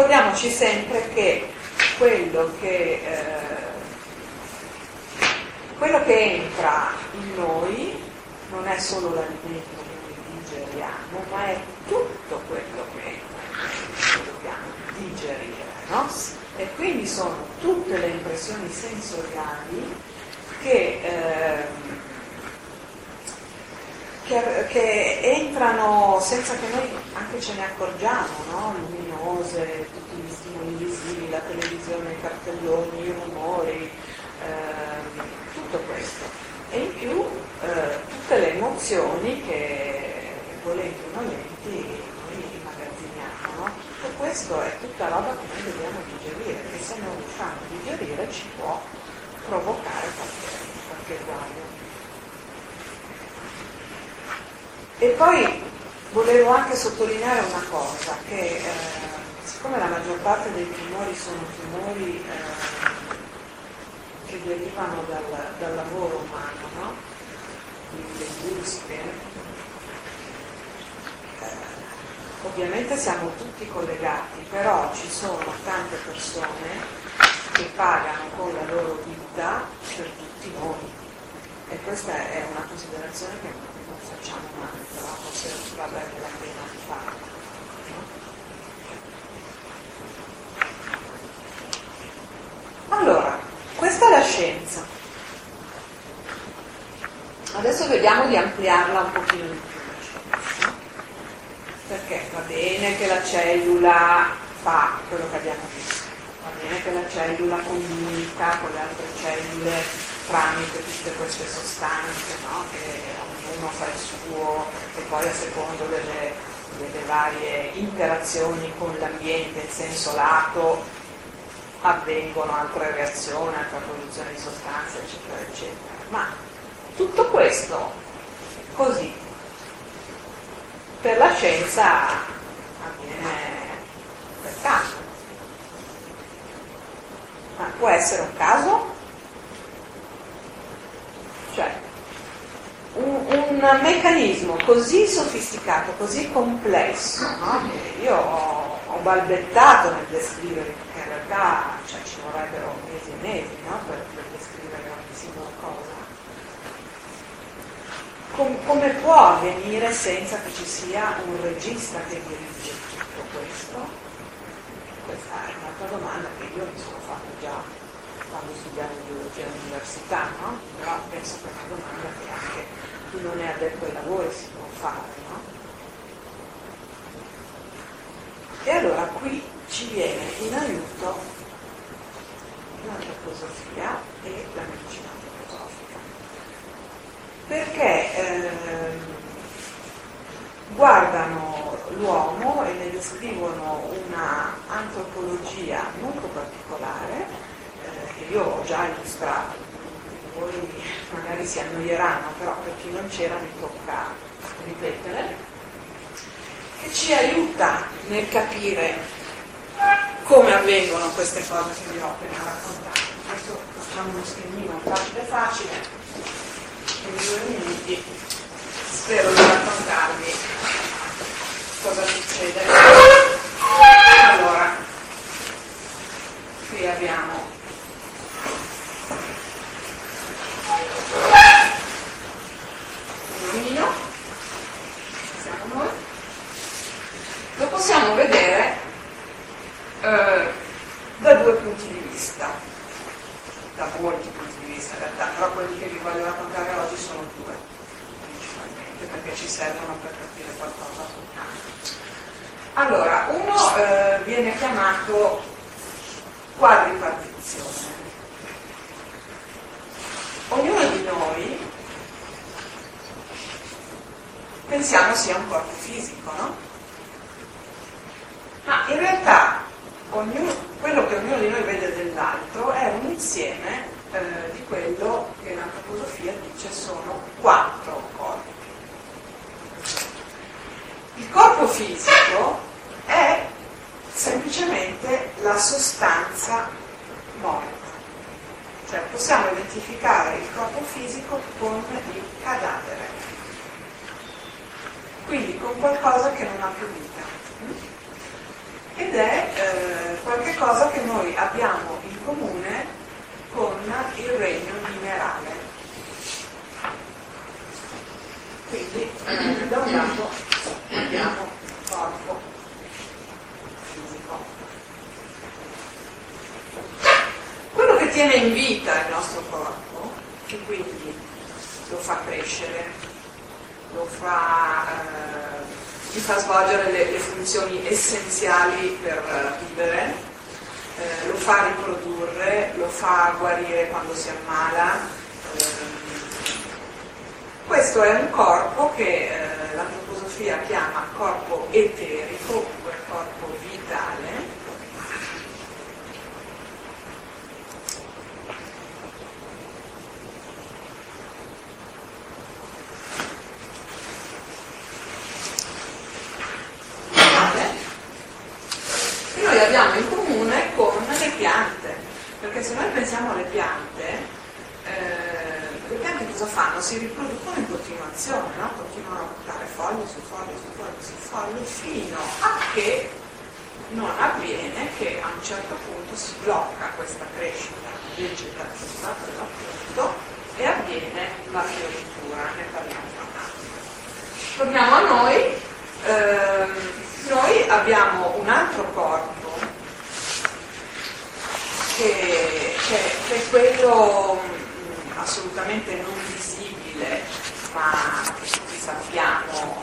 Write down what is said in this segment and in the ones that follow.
ricordiamoci sempre che quello che, eh, quello che entra in noi non è solo l'alimento che digeriamo, ma è tutto quello che entra che dobbiamo digerire. No? E quindi sono tutte le impressioni sensoriali che, eh, che, che, entrano senza che noi anche ce ne accorgiamo, no? luminose, tutti gli stimoli visivi, la televisione, i cartelloni, i rumori, eh, tutto questo e in più eh, tutte le emozioni che volenti o nolenti noi immagazziniamo. No? Tutto questo è tutta roba che noi dobbiamo digerire, che se non riusciamo a digerire ci può provocare qualche, qualche guaio. E poi volevo anche sottolineare una cosa, che eh, siccome la maggior parte dei tumori sono tumori eh, che derivano dal, dal lavoro umano, no? le industrie. Eh, ovviamente siamo tutti collegati, però ci sono tante persone che pagano con la loro vita per tutti noi. E questa è una considerazione che facciamo mai, però forse vale la pena di farla. Allora, questa è la scienza. Adesso vediamo di ampliarla un pochino di più. Perché va bene che la cellula fa quello che abbiamo visto, va bene che la cellula comunica con le altre cellule tramite tutte queste sostanze, no? che ognuno fa il suo e poi a secondo delle, delle varie interazioni con l'ambiente in senso lato avvengono altre reazioni, altra produzione di sostanze, eccetera, eccetera. Ma tutto questo così per la scienza avviene per caso. Ma può essere un caso? Cioè, un, meccanismo così sofisticato, così complesso, no? io ho, ho balbettato nel descrivere realtà cioè, ci vorrebbero mesi e mesi no? per, per, descrivere ogni singola cosa. Com- come può avvenire senza che ci sia un regista che dirige tutto questo? Questa è un'altra domanda che io mi sono fatta già quando studiavo biologia all'università, no? però penso che è una domanda che anche chi non è addetto ai lavori si può fare. No? E allora qui ci viene in aiuto l'antroposofia e la medicina antroposofica. Perché eh, guardano l'uomo e ne descrivono una antropologia molto particolare, eh, che io ho già illustrato, voi magari si annoieranno, però per chi non c'era mi tocca ripetere, che ci aiuta nel capire come avvengono queste cose che vi ho appena raccontato. Adesso facciamo uno schemino facile facile, in due minuti spero di raccontarvi cosa succede. Allora, qui abbiamo un omino, siamo noi, lo possiamo vedere eh, da due punti di vista, da molti punti di vista in realtà, però quelli che vi voglio raccontare oggi sono due, principalmente, perché ci servono per capire qualcosa soltanto. Allora, uno eh, viene chiamato quadripartizione. Ognuno di noi pensiamo sia un corpo fisico, no? Ma in realtà ognuno, quello che ognuno di noi vede dell'altro è un insieme eh, di quello che l'antroposofia dice sono quattro corpi. Il corpo fisico è semplicemente la sostanza morta, cioè possiamo identificare il corpo fisico con il cadavere, quindi con qualcosa che non ha più vita ed è eh, qualcosa che noi abbiamo in comune con il regno minerale. Quindi eh, da un lato abbiamo corpo fisico. Quello che tiene in vita il nostro corpo, e quindi lo fa crescere, lo fa, eh, gli fa svolgere le, le, funzioni essenziali per uh, vivere, eh, lo fa riprodurre, lo fa guarire quando si ammala. Eh, questo è un corpo che eh, l'antroposofia chiama corpo eterico, oppure corpo vitale, abbiamo in comune con le piante, perché se noi pensiamo alle piante, eh, le piante cosa fanno? Si riproducono in continuazione, no? continuano a buttare foglie su foglie su foglie su foglie fino a che non avviene che a un certo punto si blocca questa crescita per l'appunto e avviene la fioritura, ne parliamo tra un attimo. Torniamo a noi, ehm, noi abbiamo un altro corpo che, che, che è quello mh, assolutamente non visibile, ma tutti sappiamo,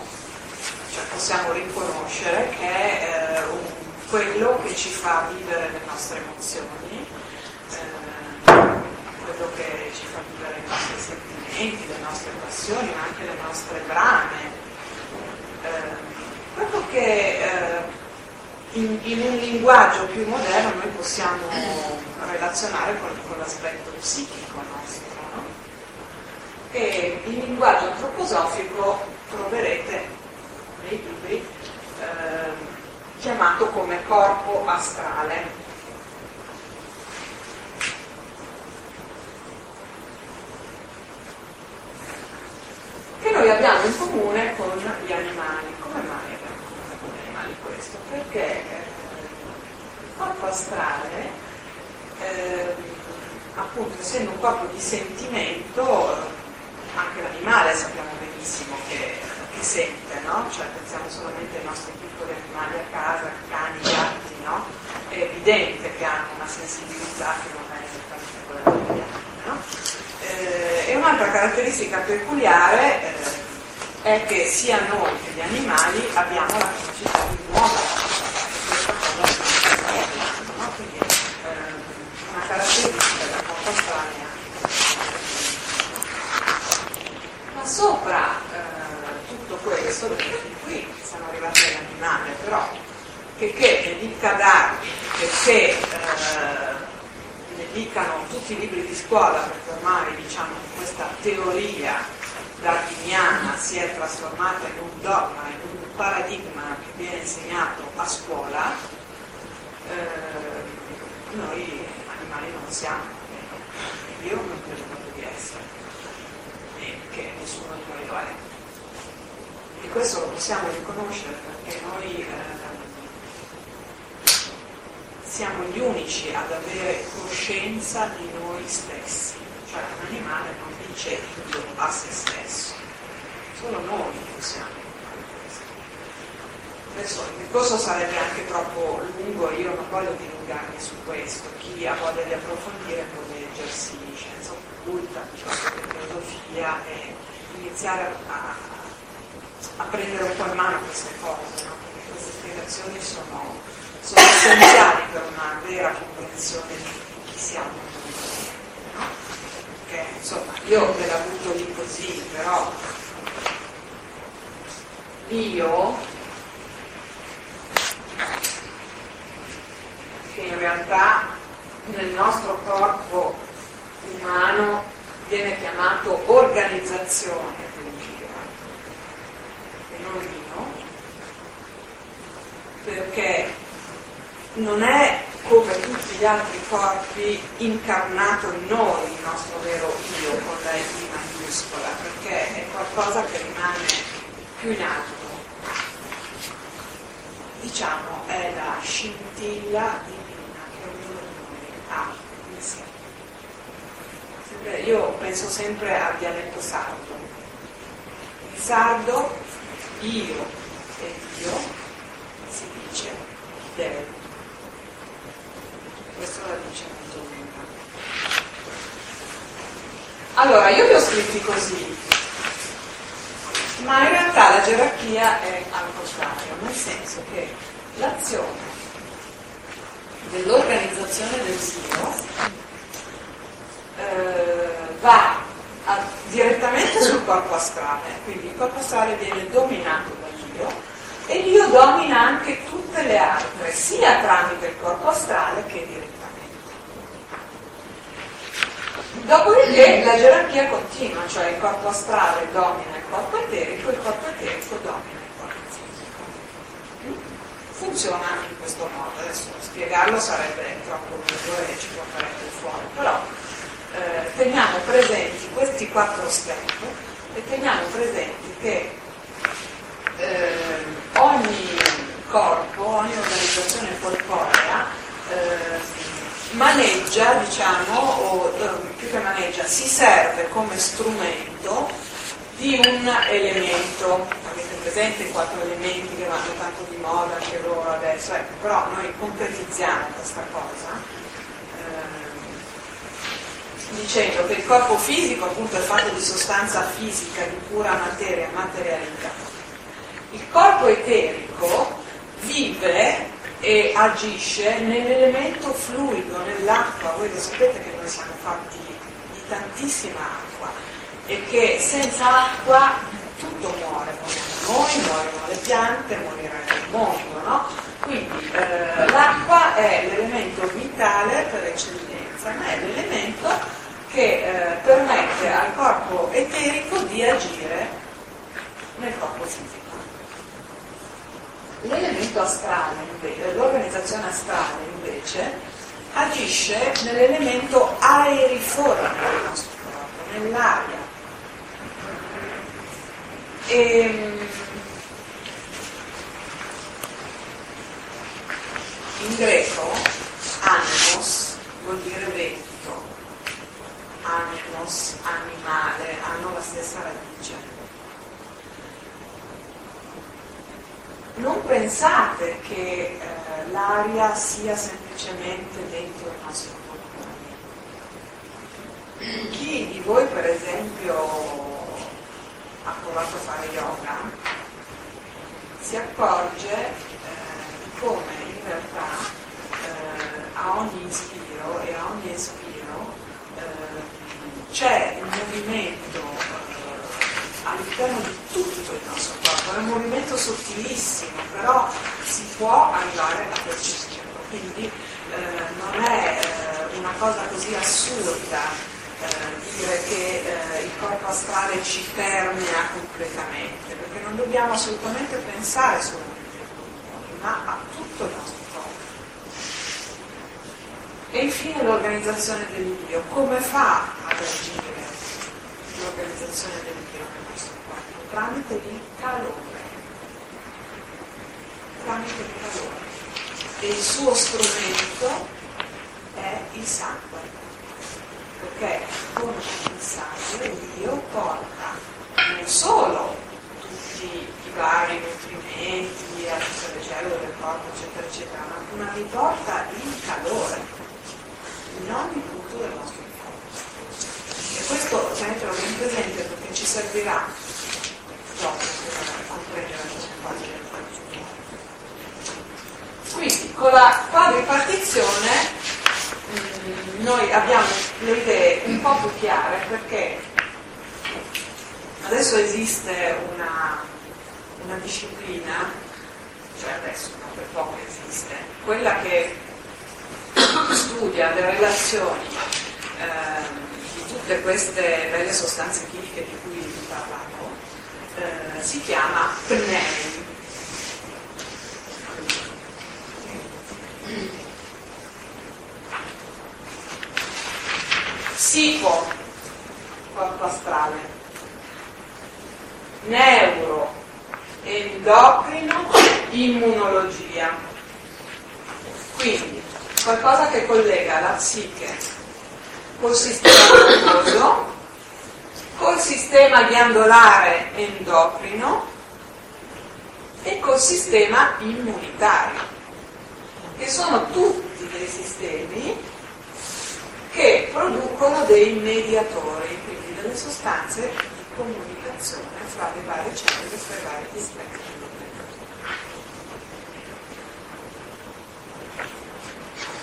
cioè possiamo riconoscere che è eh, un, quello che ci fa vivere le nostre emozioni, eh, quello che ci fa vivere i nostri sentimenti, le nostre passioni, ma anche le nostre brame. Eh, quello che eh, in, in, un linguaggio più moderno noi possiamo relazionare con, con l'aspetto psichico nostro. No? E in linguaggio antroposofico troverete nei libri eh, chiamato come corpo astrale. Noi abbiamo in comune con gli animali. Come mai? questo perché il corpo astrale, eh, appunto essendo un corpo di sentimento, anche l'animale sappiamo benissimo che, che sente, no? Cioè pensiamo solamente ai nostri piccoli animali a casa, cani, gatti, no? È evidente che hanno una sensibilità che non è esattamente quella degli altri, no? Eh, e un'altra caratteristica peculiare eh, è che sia noi che gli animali abbiamo la capacità di muoverci. No? Quindi eh, una caratteristica della corpo strana Ma sopra eh, tutto questo, perché qui siamo arrivati all'animale, però che, che ne dica Darwin, che, eh, ne dicano tutti i libri di scuola, perché ormai diciamo questa teoria darwiniana si è trasformata in un dogma, in un paradigma che viene insegnato a scuola, eh, noi animali non siamo, io non credo proprio di essere, e che nessuno di noi lo è. E questo lo possiamo riconoscere perché noi eh, siamo gli unici ad avere coscienza di noi stessi, cioè un animale non dice io a se stesso, solo noi possiamo. Adesso il discorso sarebbe anche troppo lungo, io non voglio dilungarmi su questo, chi ha voglia di approfondire può leggersi scienza occulta, filosofia e iniziare a, a, prendere un po' in mano queste cose, no? perché queste spiegazioni sono, sono essenziali per una vera comprensione di chi siamo io me la butto lì così, però io che in realtà nel nostro corpo umano viene chiamato organizzazione e non io, perché non è come tutti gli altri corpi incarnato in noi il nostro vero io la I maiuscola, perché è qualcosa che rimane più in alto. diciamo, è la scintilla divina che ognuno di noi ha in sé. Io penso sempre al dialetto sardo. In sardo io e Dio si dice Deo. Questo la dice molto bene. Allora, io li ho scritti così, ma in realtà la gerarchia è al contrario, nel senso che l'azione dell'organizzazione del Dio eh, va a, direttamente sul corpo astrale, quindi il corpo astrale viene dominato da Dio e Dio domina anche tutte le altre, sia tramite il corpo astrale che direttamente. Dopodiché la gerarchia continua, cioè il corpo astrale domina il corpo eterico, il corpo eterico domina il corpo fisico. Funziona in questo modo, adesso spiegarlo sarebbe troppo lungo e ci porterebbe fuori, però eh, teniamo presenti questi quattro step e teniamo presenti che eh, ogni corpo, ogni organizzazione corporea eh, maneggia, diciamo, o eh, più che maneggia, si serve come strumento di un elemento, avete presente i quattro elementi che vanno tanto di moda anche loro adesso, ecco, però noi concretizziamo questa cosa dicendo che il corpo fisico appunto è fatto di sostanza fisica, di pura materia, materialità. Il corpo eterico vive e agisce nell'elemento fluido, nell'acqua. Voi lo sapete che noi siamo fatti di tantissima acqua e che senza acqua tutto muore, moriamo noi, muoiono le piante, morirà il mondo, no? Quindi eh, l'acqua è l'elemento vitale per eccellenza, ma è l'elemento che eh, permette al corpo eterico di agire nel corpo fisico. L'elemento astrale, invece, l'organizzazione astrale invece, agisce nell'elemento aeriforme del nostro corpo, nell'aria. E, ehm, in greco, animos vuol dire vento animos, animale, hanno la stessa radice. Non pensate che eh, l'aria sia semplicemente dentro il nostro corpo. Chi di voi per esempio ha provato a fare yoga si accorge eh, come in realtà eh, a ogni inspiro e a ogni espiro eh, c'è un movimento eh, all'interno di tutto il nostro corpo, è un movimento sottilissimo, però si può arrivare a percepirlo, quindi eh, non è eh, una cosa così assurda eh, dire che eh, il corpo astrale ci permea completamente, perché non dobbiamo assolutamente pensare solamente ai ma a tutto il nostro e infine l'organizzazione dell'Io, come fa ad agire l'organizzazione corpo? Tramite il calore. Tramite il calore. E il suo strumento è il sangue. Perché con il sangue Dio porta non solo tutti i vari nutrimenti tutte le cellule del corpo, eccetera, eccetera, ma, ma riporta il calore in ogni punto del nostro corpo. E questo tenetelo ben presente perché ci servirà dopo per comprendere queste cose del Con la quadripartizione mh, mm, noi abbiamo le idee un po' più chiare perché adesso esiste una, una disciplina, cioè adesso no, per poco esiste, quella che studia le relazioni eh, di tutte queste belle sostanze chimiche di cui vi parlavo, eh, si chiama PNEI. Psico, corpo astrale, neuro, endocrino immunologia. Quindi qualcosa che collega la psiche col sistema nervoso, col sistema ghiandolare endocrino e col sistema immunitario, che sono tutti dei sistemi che producono dei mediatori, quindi delle sostanze di comunicazione fra le varie cellule fra i vari sistemi.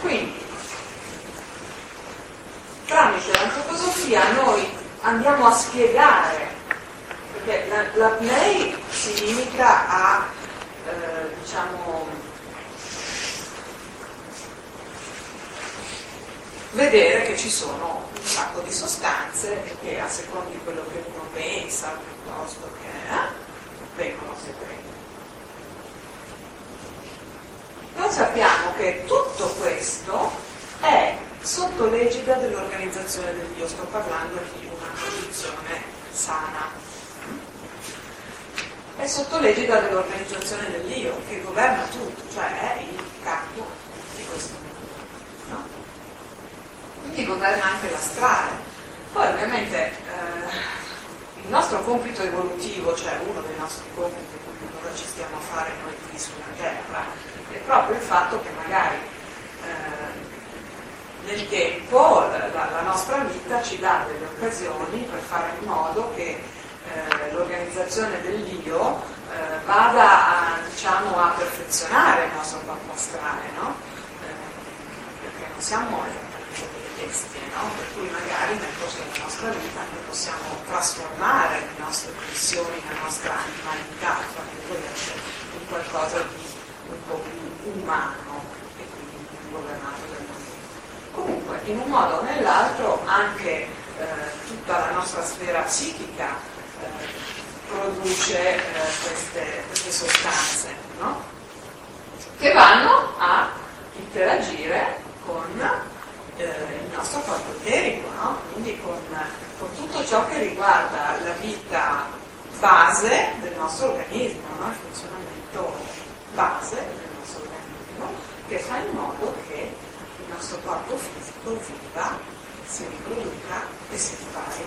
Quindi, tramite l'antroposofia noi andiamo a spiegare, perché la, la lei si limita a, eh, diciamo, vedere che ci sono un sacco di sostanze che a seconda di quello che uno pensa, piuttosto che eh, vengono secrete. Noi sappiamo che tutto questo è sotto l'egida dell'organizzazione dell'io, sto parlando di una posizione sana. È sotto l'egida dell'organizzazione dell'io che governa tutto, cioè è il capo di questo mondo. No? Quindi anche la strada. Poi ovviamente eh, il nostro compito evolutivo, cioè uno dei nostri compiti che cosa ci stiamo a fare noi qui sulla Terra, è proprio il fatto che magari eh, nel tempo la, la, nostra vita ci dà delle occasioni per fare in modo che eh, l'organizzazione dell'io eh, vada a, diciamo, a, perfezionare il nostro corpo astrale, no? Eh, perché non siamo delle bestie, no? per cui magari nel corso della nostra vita noi possiamo trasformare le nostre pensioni, la nostra animalità, in qualcosa di un po' più umano e quindi governato dal mondo. Comunque, in un modo o nell'altro, anche eh, tutta la nostra sfera psichica eh, produce eh, queste, queste, sostanze, no? che vanno a interagire con nostro eterico, no? quindi con, con, tutto ciò che riguarda la vita base del nostro organismo, no? il funzionamento base che fa in modo che il nostro corpo fisico viva, si riproduca e si ripari.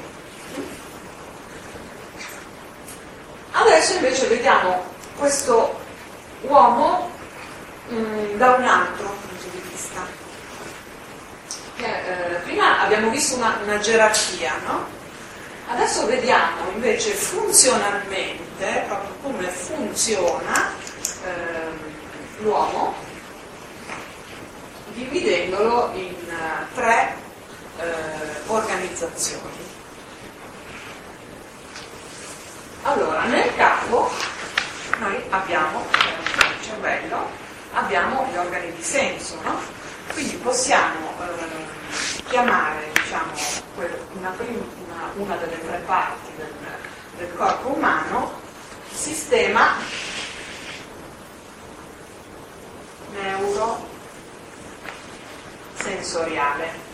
Adesso invece vediamo questo uomo mh, mm, da un altro punto di vista. Che, eh, prima abbiamo visto una, una gerarchia, no? Adesso vediamo invece funzionalmente, proprio come funziona eh, l'uomo dividendolo in uh, tre uh, organizzazioni. Allora, nel capo noi abbiamo, nel cervello, abbiamo gli organi di senso, no? Quindi possiamo richiamare diciamo, una, prima, una, delle tre parti del, del corpo umano, sistema neurosensoriale.